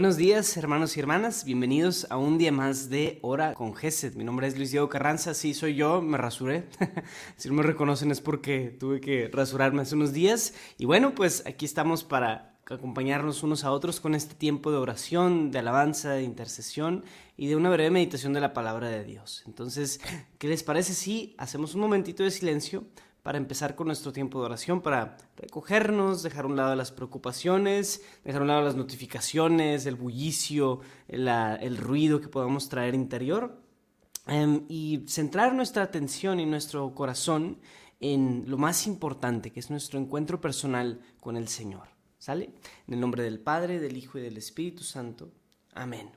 Buenos días, hermanos y hermanas. Bienvenidos a un día más de Hora con Gesed. Mi nombre es Luis Diego Carranza. Sí, soy yo. Me rasuré. si no me reconocen es porque tuve que rasurarme hace unos días. Y bueno, pues aquí estamos para acompañarnos unos a otros con este tiempo de oración, de alabanza, de intercesión y de una breve meditación de la palabra de Dios. Entonces, ¿qué les parece si hacemos un momentito de silencio? Para empezar con nuestro tiempo de oración, para recogernos, dejar un lado las preocupaciones, dejar un lado las notificaciones, el bullicio, el ruido que podamos traer interior em, y centrar nuestra atención y nuestro corazón en lo más importante, que es nuestro encuentro personal con el Señor. ¿Sale? En el nombre del Padre, del Hijo y del Espíritu Santo. Amén.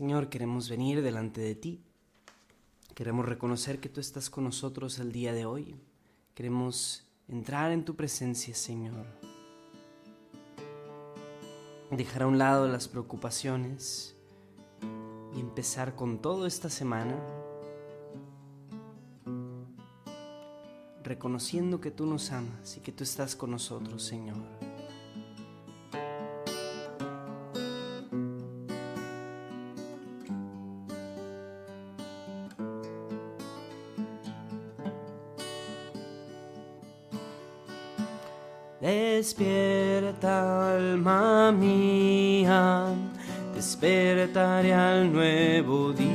Señor, queremos venir delante de ti. Queremos reconocer que tú estás con nosotros el día de hoy. Queremos entrar en tu presencia, Señor. Dejar a un lado las preocupaciones y empezar con todo esta semana reconociendo que tú nos amas y que tú estás con nosotros, Señor. Despierta alma mía, despertaré al nuevo día.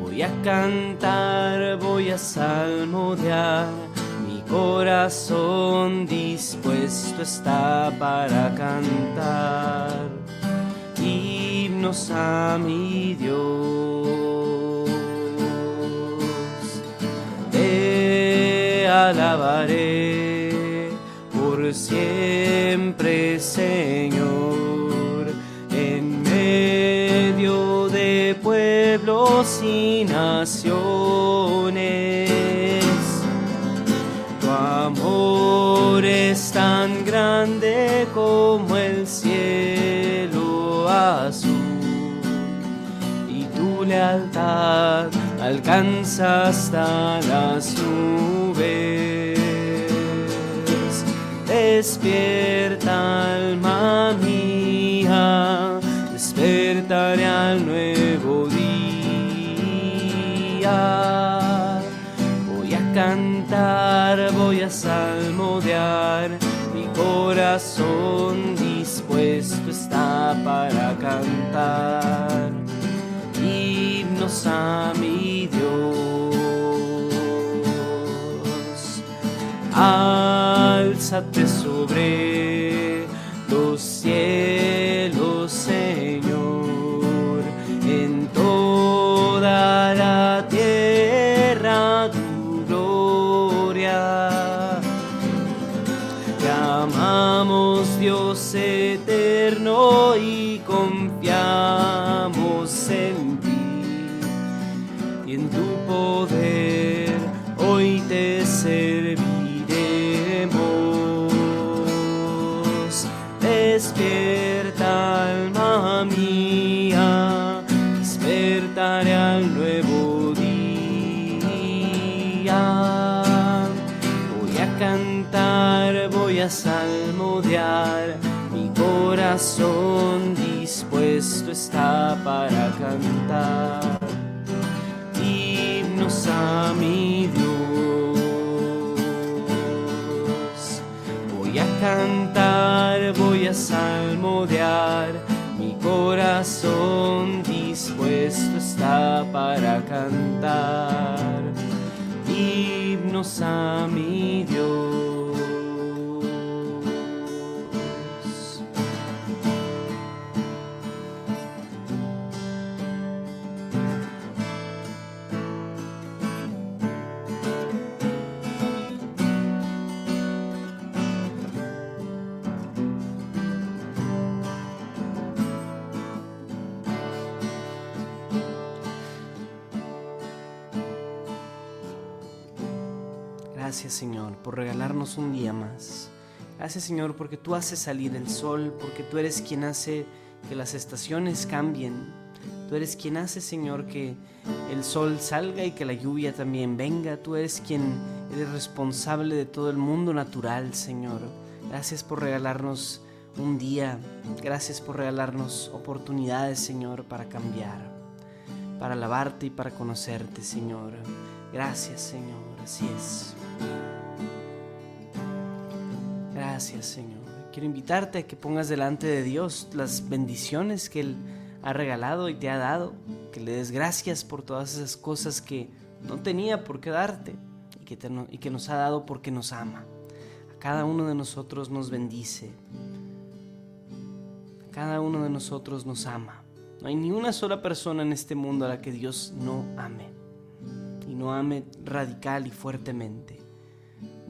Voy a cantar, voy a salmodiar, mi corazón dispuesto está para cantar himnos a mi Dios. Alabaré por siempre, Señor, en medio de pueblos y naciones. Tu amor es tan grande como el cielo azul y tu lealtad alcanza hasta las nubes. Despierta alma mía, despertaré al nuevo día. Voy a cantar, voy a salmodiar, mi corazón dispuesto está para cantar himnos a I Despierta alma mía, despertaré al nuevo día. Voy a cantar, voy a salmodiar, mi corazón dispuesto está para cantar a salmodiar, mi corazón dispuesto está para cantar himnos a mi Dios. Gracias Señor por regalarnos un día más. Gracias Señor porque tú haces salir el sol, porque tú eres quien hace que las estaciones cambien. Tú eres quien hace Señor que el sol salga y que la lluvia también venga. Tú eres quien eres responsable de todo el mundo natural Señor. Gracias por regalarnos un día. Gracias por regalarnos oportunidades Señor para cambiar, para alabarte y para conocerte Señor. Gracias Señor, así es. Gracias, Señor. Quiero invitarte a que pongas delante de Dios las bendiciones que Él ha regalado y te ha dado, que le des gracias por todas esas cosas que no tenía por qué darte y que, y que nos ha dado porque nos ama. A cada uno de nosotros nos bendice. A cada uno de nosotros nos ama. No hay ni una sola persona en este mundo a la que Dios no ame. Y no ame radical y fuertemente.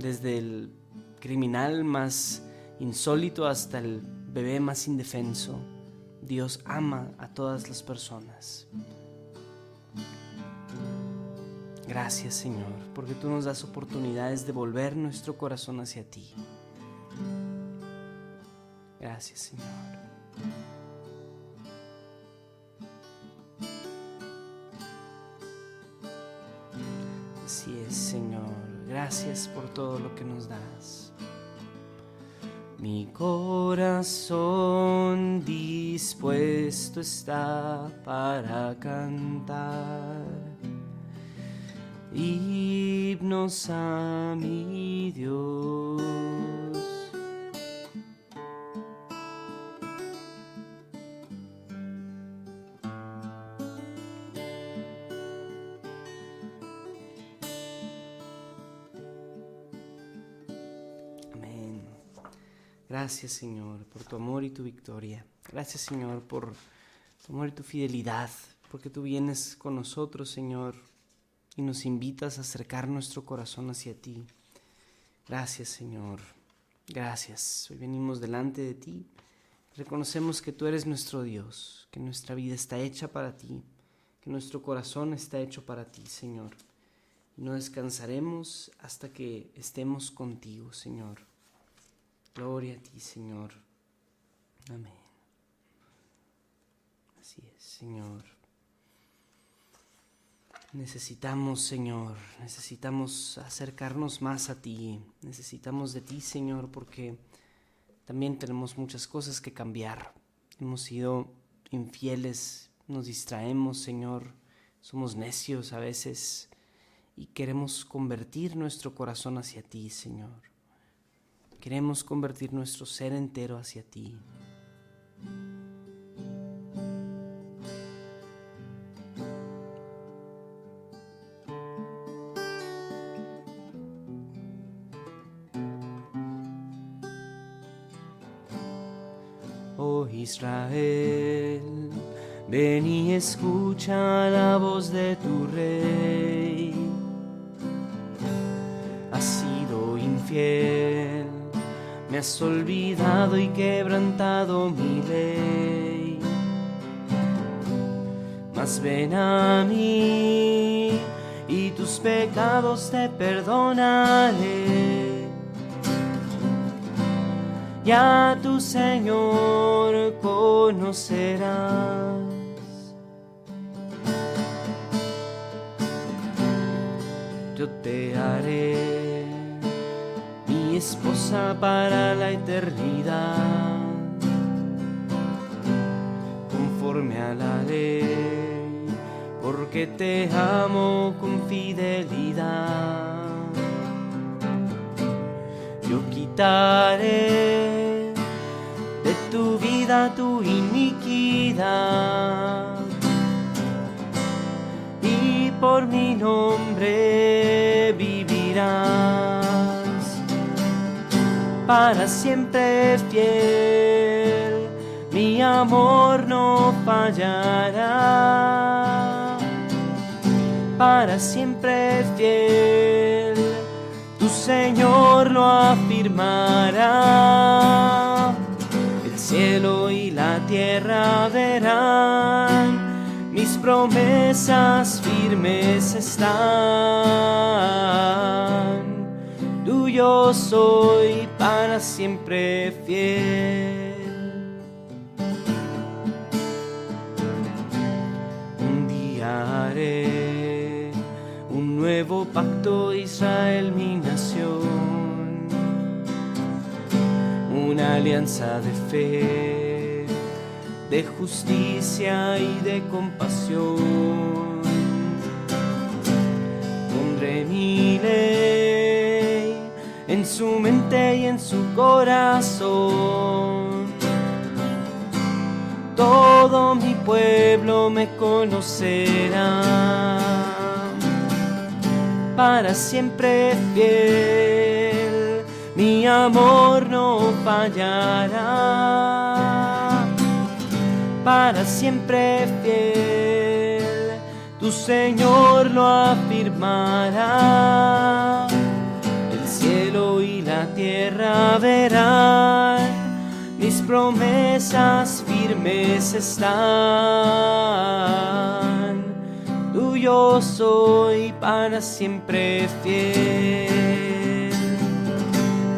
Desde el criminal más insólito hasta el bebé más indefenso, Dios ama a todas las personas. Gracias Señor, porque tú nos das oportunidades de volver nuestro corazón hacia ti. Gracias Señor. Así es Señor, gracias por todo lo que nos das. Mi corazón dispuesto está para cantar himnos a mi Dios. Gracias Señor por tu amor y tu victoria. Gracias Señor por tu amor y tu fidelidad, porque tú vienes con nosotros Señor y nos invitas a acercar nuestro corazón hacia ti. Gracias Señor. Gracias. Hoy venimos delante de ti. Reconocemos que tú eres nuestro Dios, que nuestra vida está hecha para ti, que nuestro corazón está hecho para ti, Señor. No descansaremos hasta que estemos contigo, Señor. Gloria a ti, Señor. Amén. Así es, Señor. Necesitamos, Señor, necesitamos acercarnos más a ti. Necesitamos de ti, Señor, porque también tenemos muchas cosas que cambiar. Hemos sido infieles, nos distraemos, Señor, somos necios a veces y queremos convertir nuestro corazón hacia ti, Señor. Queremos convertir nuestro ser entero hacia ti. Oh Israel, ven y escucha la voz de tu rey. Has sido infiel me has olvidado y quebrantado mi ley. Mas ven a mí y tus pecados te perdonaré. Ya tu Señor conocerás. Yo te haré esposa para la eternidad, conforme a la ley, porque te amo con fidelidad. Yo quitaré de tu vida tu iniquidad y por mi nombre para siempre fiel, mi amor no fallará. Para siempre fiel, tu Señor lo afirmará. El cielo y la tierra verán, mis promesas firmes están tuyo soy para siempre fiel. Un día haré un nuevo pacto, Israel mi nación, una alianza de fe, de justicia y de compasión mi ley en su mente y en su corazón. Todo mi pueblo me conocerá, para siempre fiel, mi amor no fallará, para siempre fiel tu Señor lo afirmará. El cielo y la tierra verán, mis promesas firmes están. Tuyo soy para siempre fiel,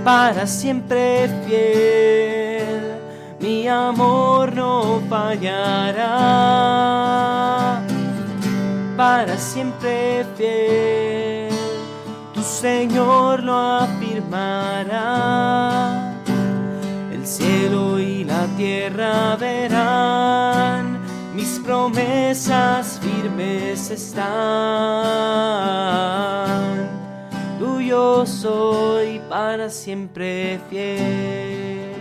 para siempre fiel, mi amor no fallará para siempre fiel. Tu Señor lo El cielo y la tierra verán. Mis promesas firmes están. Tuyo soy para siempre fiel.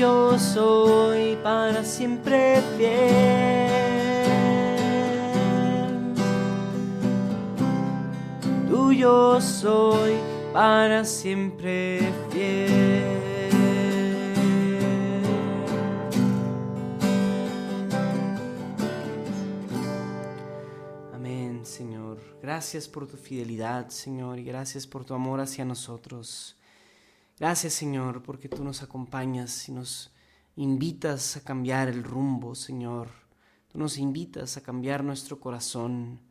tuyo soy para siempre fiel. Tuyo soy para siempre fiel. Amén, Señor. Gracias por tu fidelidad, Señor, y gracias por tu amor hacia nosotros. Gracias Señor, porque tú nos acompañas y nos invitas a cambiar el rumbo, Señor. Tú nos invitas a cambiar nuestro corazón.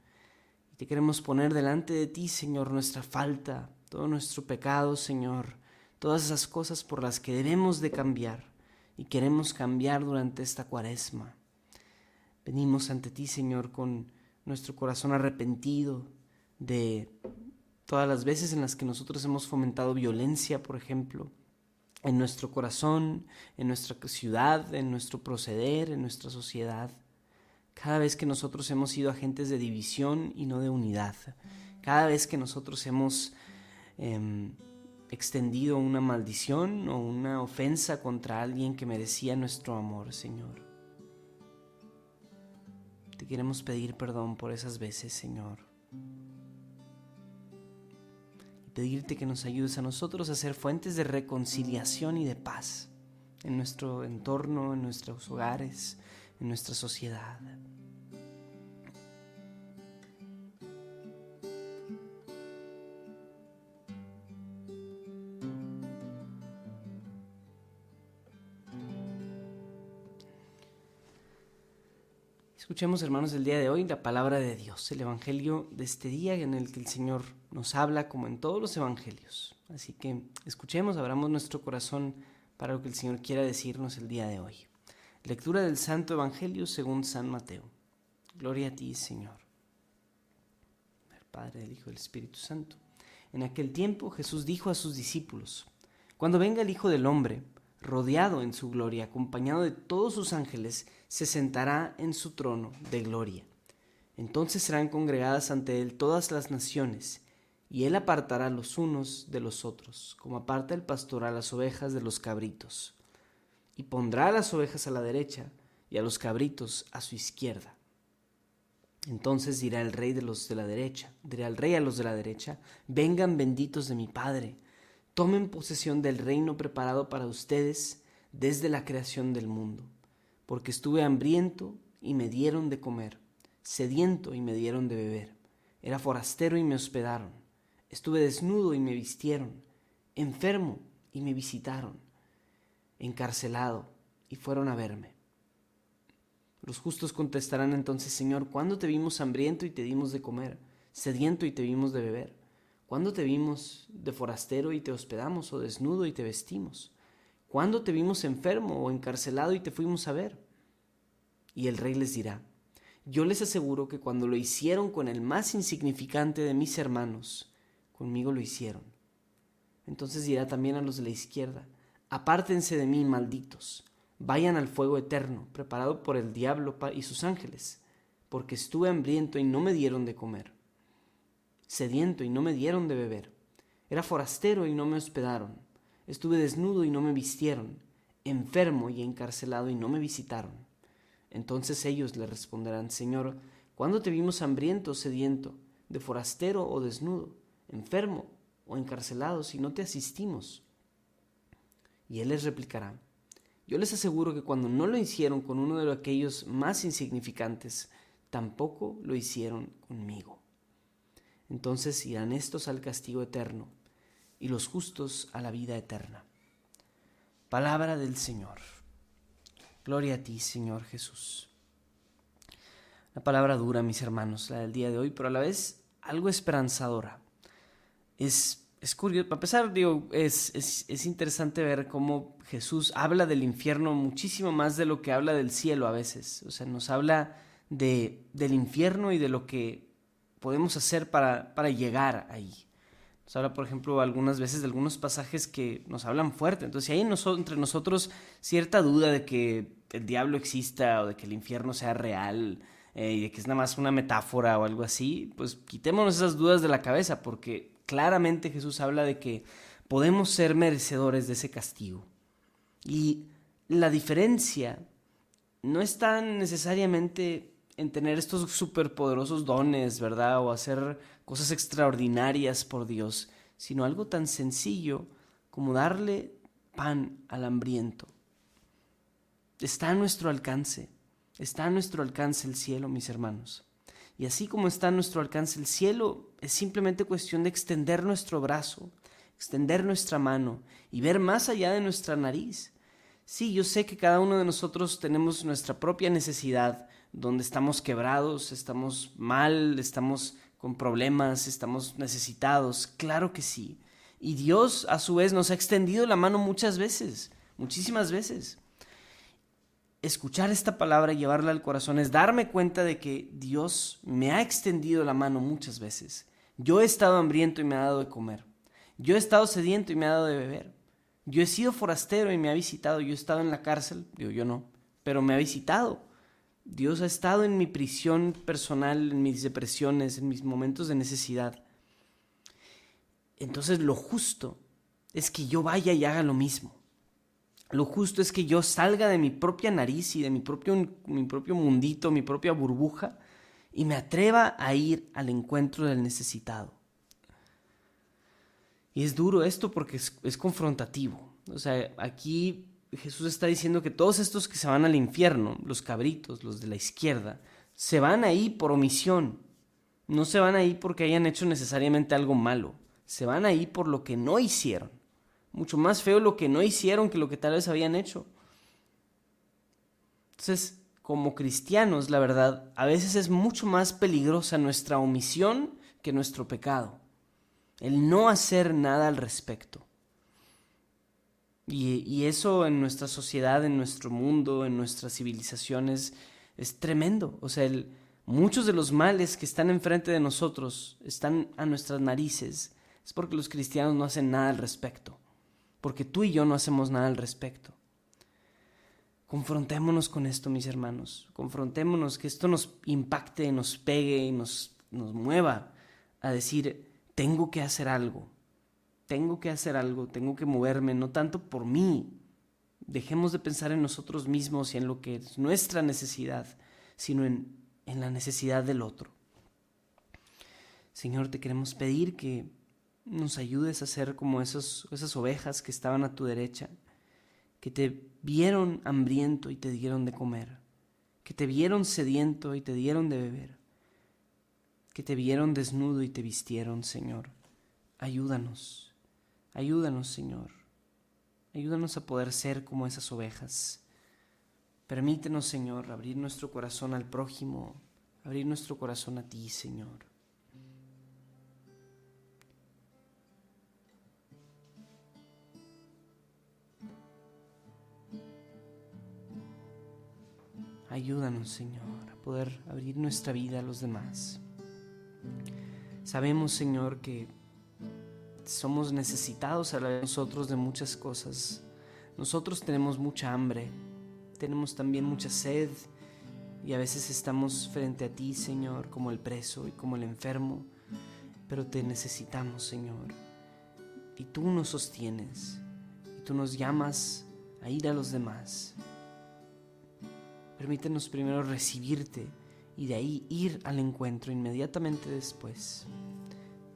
Te queremos poner delante de ti, Señor, nuestra falta, todo nuestro pecado, Señor, todas esas cosas por las que debemos de cambiar y queremos cambiar durante esta cuaresma. Venimos ante ti, Señor, con nuestro corazón arrepentido de todas las veces en las que nosotros hemos fomentado violencia, por ejemplo, en nuestro corazón, en nuestra ciudad, en nuestro proceder, en nuestra sociedad. Cada vez que nosotros hemos sido agentes de división y no de unidad. Cada vez que nosotros hemos em, extendido una maldición o una ofensa contra alguien que merecía nuestro amor, Señor. Te queremos pedir perdón por esas veces, Señor pedirte que nos ayudes a nosotros a ser fuentes de reconciliación y de paz en nuestro entorno, en nuestros hogares, en nuestra sociedad. Escuchemos, hermanos, el día de hoy la palabra de Dios, el Evangelio de este día en el que el Señor nos habla como en todos los Evangelios. Así que escuchemos, abramos nuestro corazón para lo que el Señor quiera decirnos el día de hoy. Lectura del Santo Evangelio según San Mateo. Gloria a ti, Señor. El Padre, el Hijo y el Espíritu Santo. En aquel tiempo Jesús dijo a sus discípulos, Cuando venga el Hijo del Hombre, rodeado en su gloria, acompañado de todos sus ángeles, se sentará en su trono de gloria. Entonces serán congregadas ante él todas las naciones, y él apartará los unos de los otros, como aparta el pastor a las ovejas de los cabritos, y pondrá a las ovejas a la derecha y a los cabritos a su izquierda. Entonces dirá el rey de los de la derecha, dirá el rey a los de la derecha, vengan benditos de mi Padre, tomen posesión del reino preparado para ustedes desde la creación del mundo, porque estuve hambriento y me dieron de comer, sediento y me dieron de beber, era forastero y me hospedaron, estuve desnudo y me vistieron, enfermo y me visitaron, encarcelado y fueron a verme. Los justos contestarán entonces, Señor, ¿cuándo te vimos hambriento y te dimos de comer? sediento y te vimos de beber? ¿Cuándo te vimos de forastero y te hospedamos o desnudo y te vestimos? ¿Cuándo te vimos enfermo o encarcelado y te fuimos a ver? Y el rey les dirá, yo les aseguro que cuando lo hicieron con el más insignificante de mis hermanos, conmigo lo hicieron. Entonces dirá también a los de la izquierda, apártense de mí, malditos, vayan al fuego eterno, preparado por el diablo y sus ángeles, porque estuve hambriento y no me dieron de comer, sediento y no me dieron de beber, era forastero y no me hospedaron, estuve desnudo y no me vistieron, enfermo y encarcelado y no me visitaron. Entonces ellos le responderán, Señor, ¿cuándo te vimos hambriento o sediento, de forastero o desnudo, enfermo o encarcelado si no te asistimos? Y él les replicará, yo les aseguro que cuando no lo hicieron con uno de aquellos más insignificantes, tampoco lo hicieron conmigo. Entonces irán estos al castigo eterno y los justos a la vida eterna. Palabra del Señor. Gloria a ti, Señor Jesús. La palabra dura, mis hermanos, la del día de hoy, pero a la vez algo esperanzadora. Es, es curioso, a pesar, digo, es, es, es interesante ver cómo Jesús habla del infierno muchísimo más de lo que habla del cielo a veces. O sea, nos habla de, del infierno y de lo que podemos hacer para, para llegar ahí. Habla, por ejemplo, algunas veces de algunos pasajes que nos hablan fuerte. Entonces, si hay entre nosotros cierta duda de que el diablo exista o de que el infierno sea real eh, y de que es nada más una metáfora o algo así, pues quitémonos esas dudas de la cabeza porque claramente Jesús habla de que podemos ser merecedores de ese castigo. Y la diferencia no está necesariamente en tener estos superpoderosos dones, ¿verdad? O hacer cosas extraordinarias por Dios, sino algo tan sencillo como darle pan al hambriento Está a nuestro alcance, está a nuestro alcance el cielo, mis hermanos. Y así como está a nuestro alcance el cielo, es simplemente cuestión de extender nuestro brazo, extender nuestra mano y ver más allá de nuestra nariz. Sí, yo sé que cada uno de nosotros tenemos nuestra propia necesidad, donde estamos quebrados, estamos mal, estamos con problemas, estamos necesitados, claro que sí. Y Dios a su vez nos ha extendido la mano muchas veces, muchísimas veces escuchar esta palabra y llevarla al corazón es darme cuenta de que Dios me ha extendido la mano muchas veces. Yo he estado hambriento y me ha dado de comer. Yo he estado sediento y me ha dado de beber. Yo he sido forastero y me ha visitado. Yo he estado en la cárcel, digo yo no, pero me ha visitado. Dios ha estado en mi prisión personal, en mis depresiones, en mis momentos de necesidad. Entonces lo justo es que yo vaya y haga lo mismo. Lo justo es que yo salga de mi propia nariz y de mi propio, mi propio mundito, mi propia burbuja, y me atreva a ir al encuentro del necesitado. Y es duro esto porque es, confrontativo. O sea, aquí Jesús está diciendo que todos estos que se van al infierno, los cabritos, los de la izquierda, se van ahí por omisión. No se van ahí porque hayan hecho necesariamente algo malo. Se van ahí por lo que no hicieron. Mucho más feo lo que no hicieron que lo que tal vez habían hecho. Entonces, como cristianos, la verdad, a veces es mucho más peligrosa nuestra omisión que nuestro pecado. El no hacer nada al respecto. Y, eso en nuestra sociedad, en nuestro mundo, en nuestras civilizaciones, es tremendo. O sea, muchos de los males que están enfrente de nosotros, están a nuestras narices, es porque los cristianos no hacen nada al respecto porque tú y yo no hacemos nada al respecto. Confrontémonos con esto, mis hermanos. Confrontémonos, que esto nos impacte, nos pegue y nos, nos mueva a decir, tengo que hacer algo. Tengo que hacer algo, tengo que moverme, no tanto por mí. Dejemos de pensar en nosotros mismos y en lo que es nuestra necesidad, sino en, en la necesidad del otro. Señor, te queremos pedir que nos ayudes a ser como esos, esas ovejas que estaban a tu derecha, que te vieron hambriento y te dieron de comer, que te vieron sediento y te dieron de beber, que te vieron desnudo y te vistieron, Señor. Ayúdanos, Ayúdanos, Señor. Ayúdanos a poder ser como esas ovejas. Permítenos, Señor, abrir nuestro corazón al prójimo, abrir nuestro corazón a ti, Señor. Ayúdanos, Señor, a poder abrir nuestra vida a los demás. Sabemos, Señor, que somos necesitados a nosotros de muchas cosas. Nosotros tenemos mucha hambre, tenemos también mucha sed y a veces estamos frente a ti, Señor, como el preso y como el enfermo, pero te necesitamos, Señor. Y tú nos sostienes y tú nos llamas a ir a los demás. Permítenos primero recibirte y de ahí ir al encuentro inmediatamente después.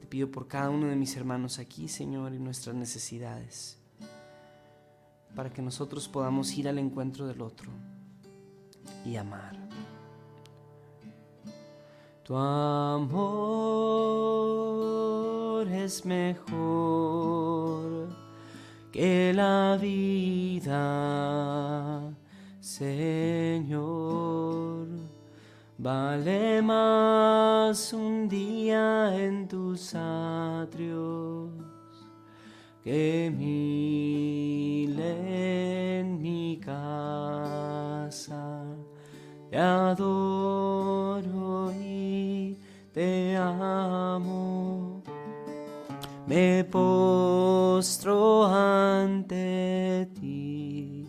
Te pido por cada uno de mis hermanos aquí, Señor, y nuestras necesidades, para que nosotros podamos ir al encuentro del otro y amar. Tu amor es mejor que la vida Señor, vale más un día en tus atrios que mil en mi casa. Te adoro y te amo. Me postro ante ti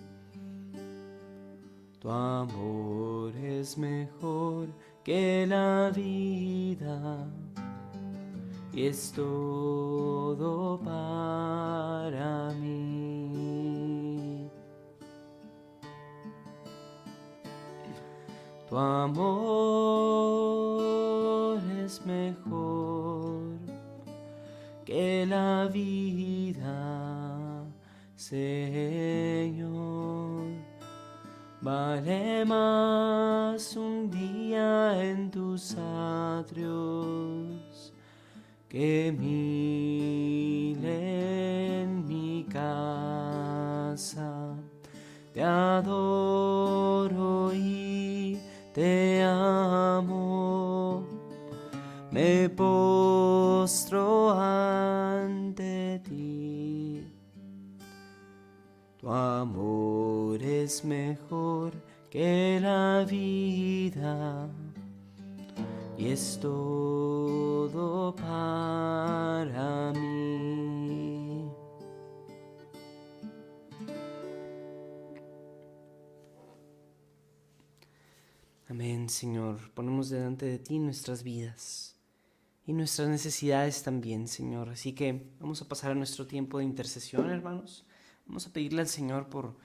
tu amor es mejor que la vida y es todo para mí. Tu amor es mejor que la vida, Señor. Vale más un día en tus atrios que mil en mi casa. Te adoro y te amo. Me postro ante ti. Tu amor es mejor que la vida y es todo para mí. Amén, Señor. Ponemos delante de ti nuestras vidas y nuestras necesidades también, Señor. Así que vamos a pasar a nuestro tiempo de intercesión, hermanos. Vamos a pedirle al Señor por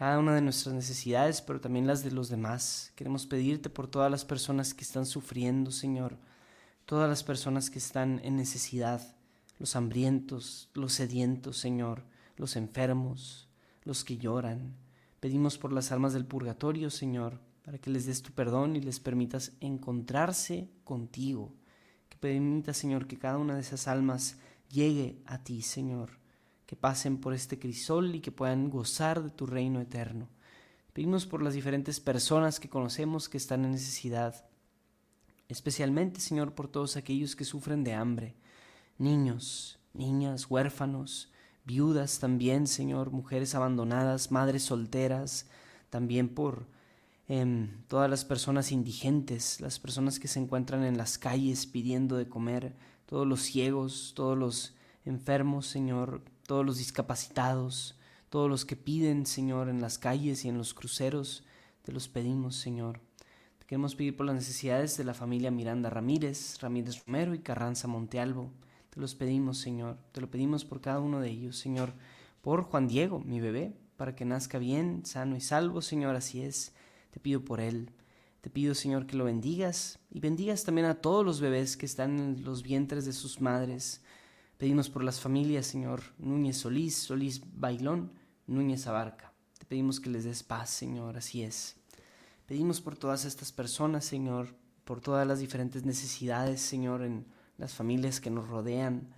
cada una de nuestras necesidades, pero también las de los demás. Queremos pedirte por todas las personas que están sufriendo, Señor, todas las personas que están en necesidad, los hambrientos, los sedientos, Señor, los enfermos, los que lloran. Pedimos por las almas del purgatorio, Señor, para que les des tu perdón y les permitas encontrarse contigo. Que permita, Señor, que cada una de esas almas llegue a ti, Señor que pasen por este crisol y que puedan gozar de tu reino eterno. Pedimos por las diferentes personas que conocemos que están en necesidad, especialmente, Señor, por todos aquellos que sufren de hambre, niños, niñas, huérfanos, viudas también, Señor, mujeres abandonadas, madres solteras, también por em, todas las personas indigentes, las personas que se encuentran en las calles pidiendo de comer, todos los ciegos, todos los enfermos, Señor, todos los discapacitados, todos los que piden, Señor, en las calles y en los cruceros, te los pedimos, Señor. Te queremos pedir por las necesidades de la familia Miranda Ramírez, Ramírez Romero y Carranza Montealvo. Te los pedimos, Señor. Te lo pedimos por cada uno de ellos, Señor. Por Juan Diego, mi bebé, para que nazca bien, sano y salvo, Señor, así es. Te pido por él. Te pido, Señor, que lo bendigas y bendigas también a todos los bebés que están en los vientres de sus madres. Pedimos por las familias, Señor, Núñez Solís, Solís Bailón, Núñez Abarca. Te pedimos que les des paz, Señor, así es. Pedimos por todas estas personas, Señor, por todas las diferentes necesidades, Señor, en las familias que nos rodean.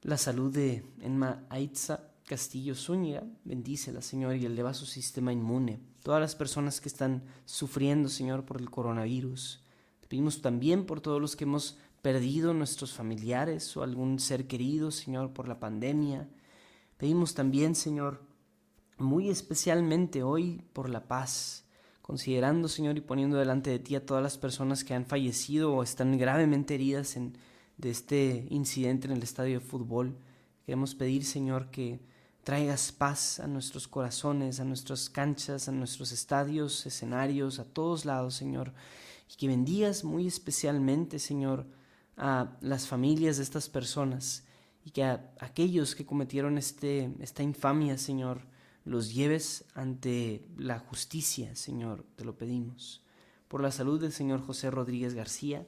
La salud de Enma Aitza Castillo Zúñiga, bendícela, Señor, y eleva su sistema inmune. Todas las personas que están sufriendo, Señor, por el coronavirus. Te pedimos también por todos los que hemos perdido nuestros familiares o algún ser querido, Señor, por la pandemia. Pedimos también, Señor, muy especialmente hoy por la paz. considerando, Señor, y poniendo delante de ti a todas las personas que han fallecido o están gravemente heridas en, de este incidente en el estadio de fútbol. Queremos pedir, Señor, que traigas paz a nuestros corazones, a nuestras canchas, a nuestros estadios, escenarios, a todos lados, Señor. Y que bendigas muy especialmente, Señor, a las familias de estas personas y que a aquellos que cometieron este, esta infamia, Señor, los lleves ante la justicia, Señor, te lo pedimos. Por la salud del señor José Rodríguez García,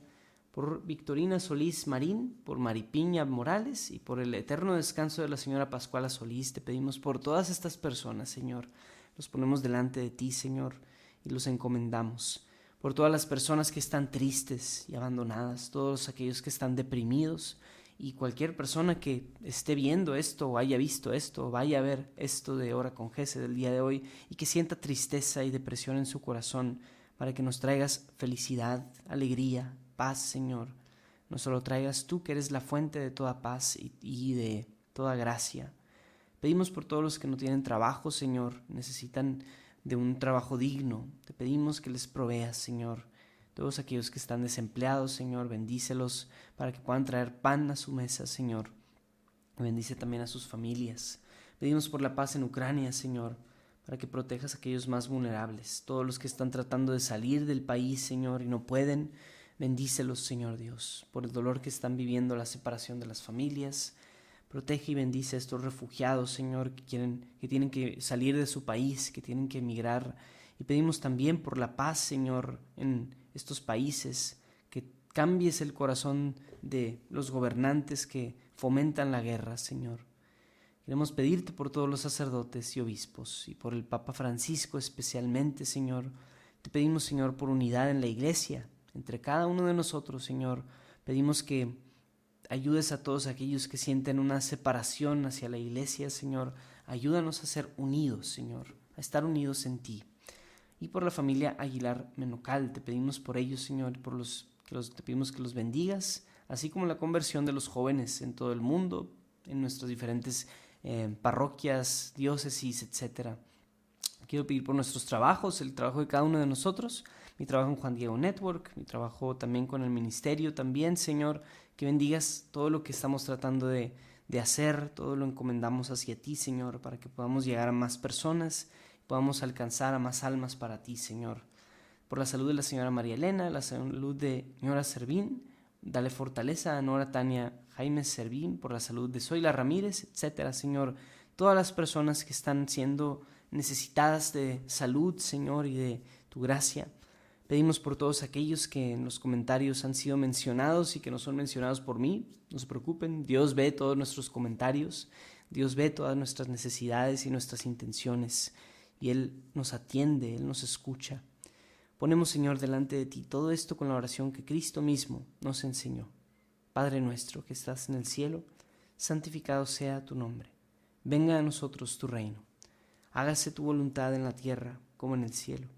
por Victorina Solís Marín, por Maripiña Morales y por el eterno descanso de la señora Pascuala Solís, te pedimos por todas estas personas, Señor. Los ponemos delante de ti, Señor, y los encomendamos. Por todas las personas que están tristes y abandonadas, todos aquellos que están deprimidos, y cualquier persona que esté viendo esto o haya visto esto o vaya a ver esto de Hora con Jesse del día de hoy y que sienta tristeza y depresión en su corazón para que nos traigas felicidad, alegría, paz, Señor. No solo traigas tú que eres la fuente de toda paz y de toda gracia. Pedimos por todos los que no tienen trabajo, Señor, necesitan de un trabajo digno. Te pedimos que les proveas, Señor todos aquellos que están desempleados, Señor, bendícelos para que puedan traer pan a su mesa, Señor. Bendice también a sus familias. Pedimos por la paz en Ucrania, Señor, para que protejas a aquellos más vulnerables, todos los que están tratando de salir del país, Señor, y no pueden. Bendícelos, Señor Dios, por el dolor que están viviendo la separación de las familias. Protege y bendice a estos refugiados, Señor, que, quieren, que tienen que salir de su país, que tienen que emigrar. Y pedimos también por la paz, Señor, en, estos países, que cambies el corazón de los gobernantes que fomentan la guerra, Señor. Queremos pedirte por todos los sacerdotes y obispos y por el Papa Francisco especialmente, Señor. Te pedimos, Señor, por unidad en la iglesia, entre cada uno de nosotros, Señor. Pedimos que ayudes a todos aquellos que sienten una separación hacia la iglesia, Señor. Ayúdanos a ser unidos, Señor, a estar unidos en ti y por la familia Aguilar Menocal. Te pedimos por ellos, Señor, por los, que los, te pedimos que los bendigas, así como la conversión de los jóvenes en todo el mundo, en nuestras diferentes eh, parroquias, diócesis, etc. Quiero pedir por nuestros trabajos, el trabajo de cada uno de nosotros, mi trabajo en Juan Diego Network, mi trabajo también con el ministerio, también, Señor, que bendigas todo lo que estamos tratando de, de hacer, todo lo encomendamos hacia ti, Señor, para que podamos llegar a más personas podamos alcanzar a más almas para ti, Señor. Por la salud de la señora María Elena, la salud de señora Servín, dale fortaleza a Nora Tania Jaime Servín, por la salud de Zoila Ramírez, etcétera, Señor. Todas las personas que están siendo necesitadas de salud, Señor, y de tu gracia. Pedimos por todos aquellos que en los comentarios han sido mencionados y que no son mencionados por mí. No se preocupen, Dios ve todos nuestros comentarios, Dios ve todas nuestras necesidades y nuestras intenciones y Él nos atiende, Él nos escucha. Ponemos, Señor, delante de ti todo esto con la oración que Cristo mismo nos enseñó. Padre nuestro que estás en el cielo, santificado sea tu nombre. Venga a nosotros tu reino. Hágase tu voluntad en la tierra como en el cielo.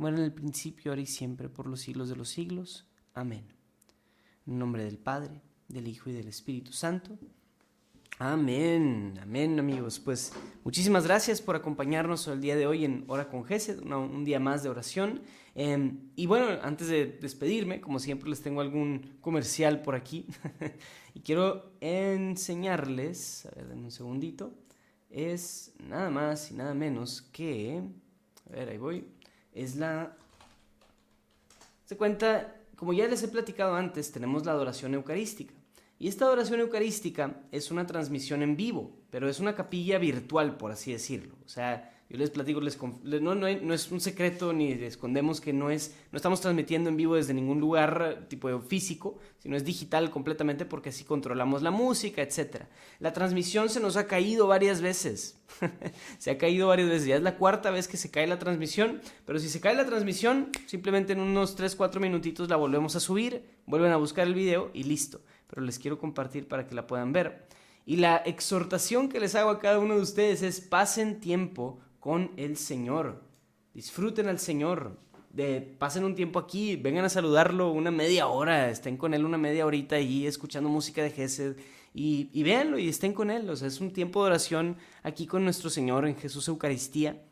como en el principio, ahora y siempre, por los siglos de los siglos. Amén. En nombre del Padre, del Hijo y del Espíritu Santo. Amén, amén amigos. Pues muchísimas gracias por acompañarnos el día de hoy en Hora con Gesed, un día más de oración. Em, y bueno, antes de despedirme, como siempre les tengo algún comercial por aquí y quiero enseñarles, a ver, denme un segundito, es nada más y nada menos que, a ver, ahí voy, es la... Se cuenta, como ya les he platicado antes, tenemos la adoración eucarística. Y esta adoración eucarística es una transmisión en vivo, pero es una capilla virtual, por así decirlo. O sea, Yo les platico, les no, no, es un secreto ni escondemos que no es, no estamos transmitiendo en vivo desde ningún lugar tipo físico, sino es digital completamente porque así controlamos la música, etc. La transmisión se nos ha caído varias veces. se ha caído varias veces, ya es la cuarta vez que se cae la transmisión, pero si se cae la transmisión, simplemente en unos 3, 4 minutitos la volvemos a subir, vuelven a buscar el video y listo. Pero les quiero compartir para que la puedan ver. Y la exhortación que les hago a cada uno de ustedes es pasen tiempo con el Señor. Disfruten al Señor. De, pasen un tiempo aquí, vengan a saludarlo una media hora, estén con él una media horita ahí escuchando música de Gesed y, y véanlo y estén con él. O sea, es un tiempo de oración aquí con nuestro Señor en Jesús Eucaristía.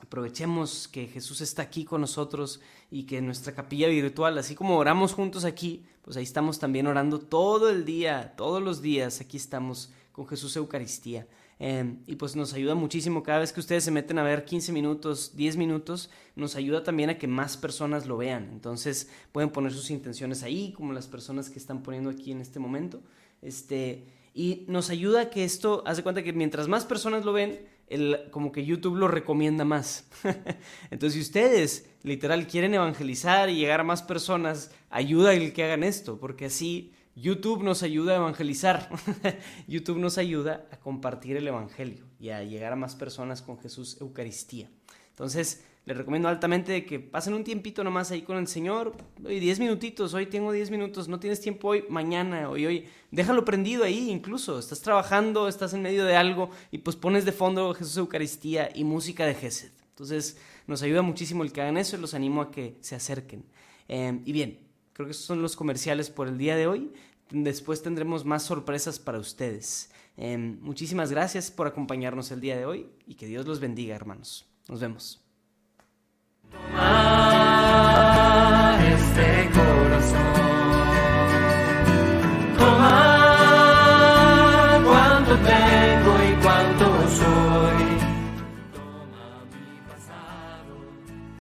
Aprovechemos que Jesús está aquí con nosotros y que nuestra capilla virtual, así como oramos juntos aquí, pues ahí estamos también orando todo el día, todos los días, aquí estamos con Jesús Eucaristía. Em, y pues nos ayuda muchísimo cada vez que ustedes se meten a ver 15 minutos, 10 minutos, nos ayuda también a que más personas lo vean. Entonces pueden poner sus intenciones ahí, como las personas que están poniendo aquí en este momento. Este, y nos ayuda a que esto, hace cuenta que mientras más personas lo ven, el, como que YouTube lo recomienda más. Entonces, si ustedes literal quieren evangelizar y llegar a más personas, ayuda el que hagan esto, porque así YouTube nos ayuda a evangelizar. YouTube nos ayuda a compartir el Evangelio y a llegar a más personas con Jesús Eucaristía. Entonces, les recomiendo altamente que pasen un tiempito nomás ahí con el Señor. Hoy 10 minutitos, hoy tengo 10 minutos, no tienes tiempo hoy, mañana, hoy, hoy. Déjalo prendido ahí incluso. Estás trabajando, estás en medio de algo y pues pones de fondo Jesús Eucaristía y música de Gesed. Entonces, nos ayuda muchísimo el que hagan eso y los animo a que se acerquen. Eh, y bien, Creo que esos son los comerciales por el día de hoy. Después tendremos más sorpresas para ustedes. Em, muchísimas gracias por acompañarnos el día de hoy y que Dios los bendiga, hermanos. Nos vemos.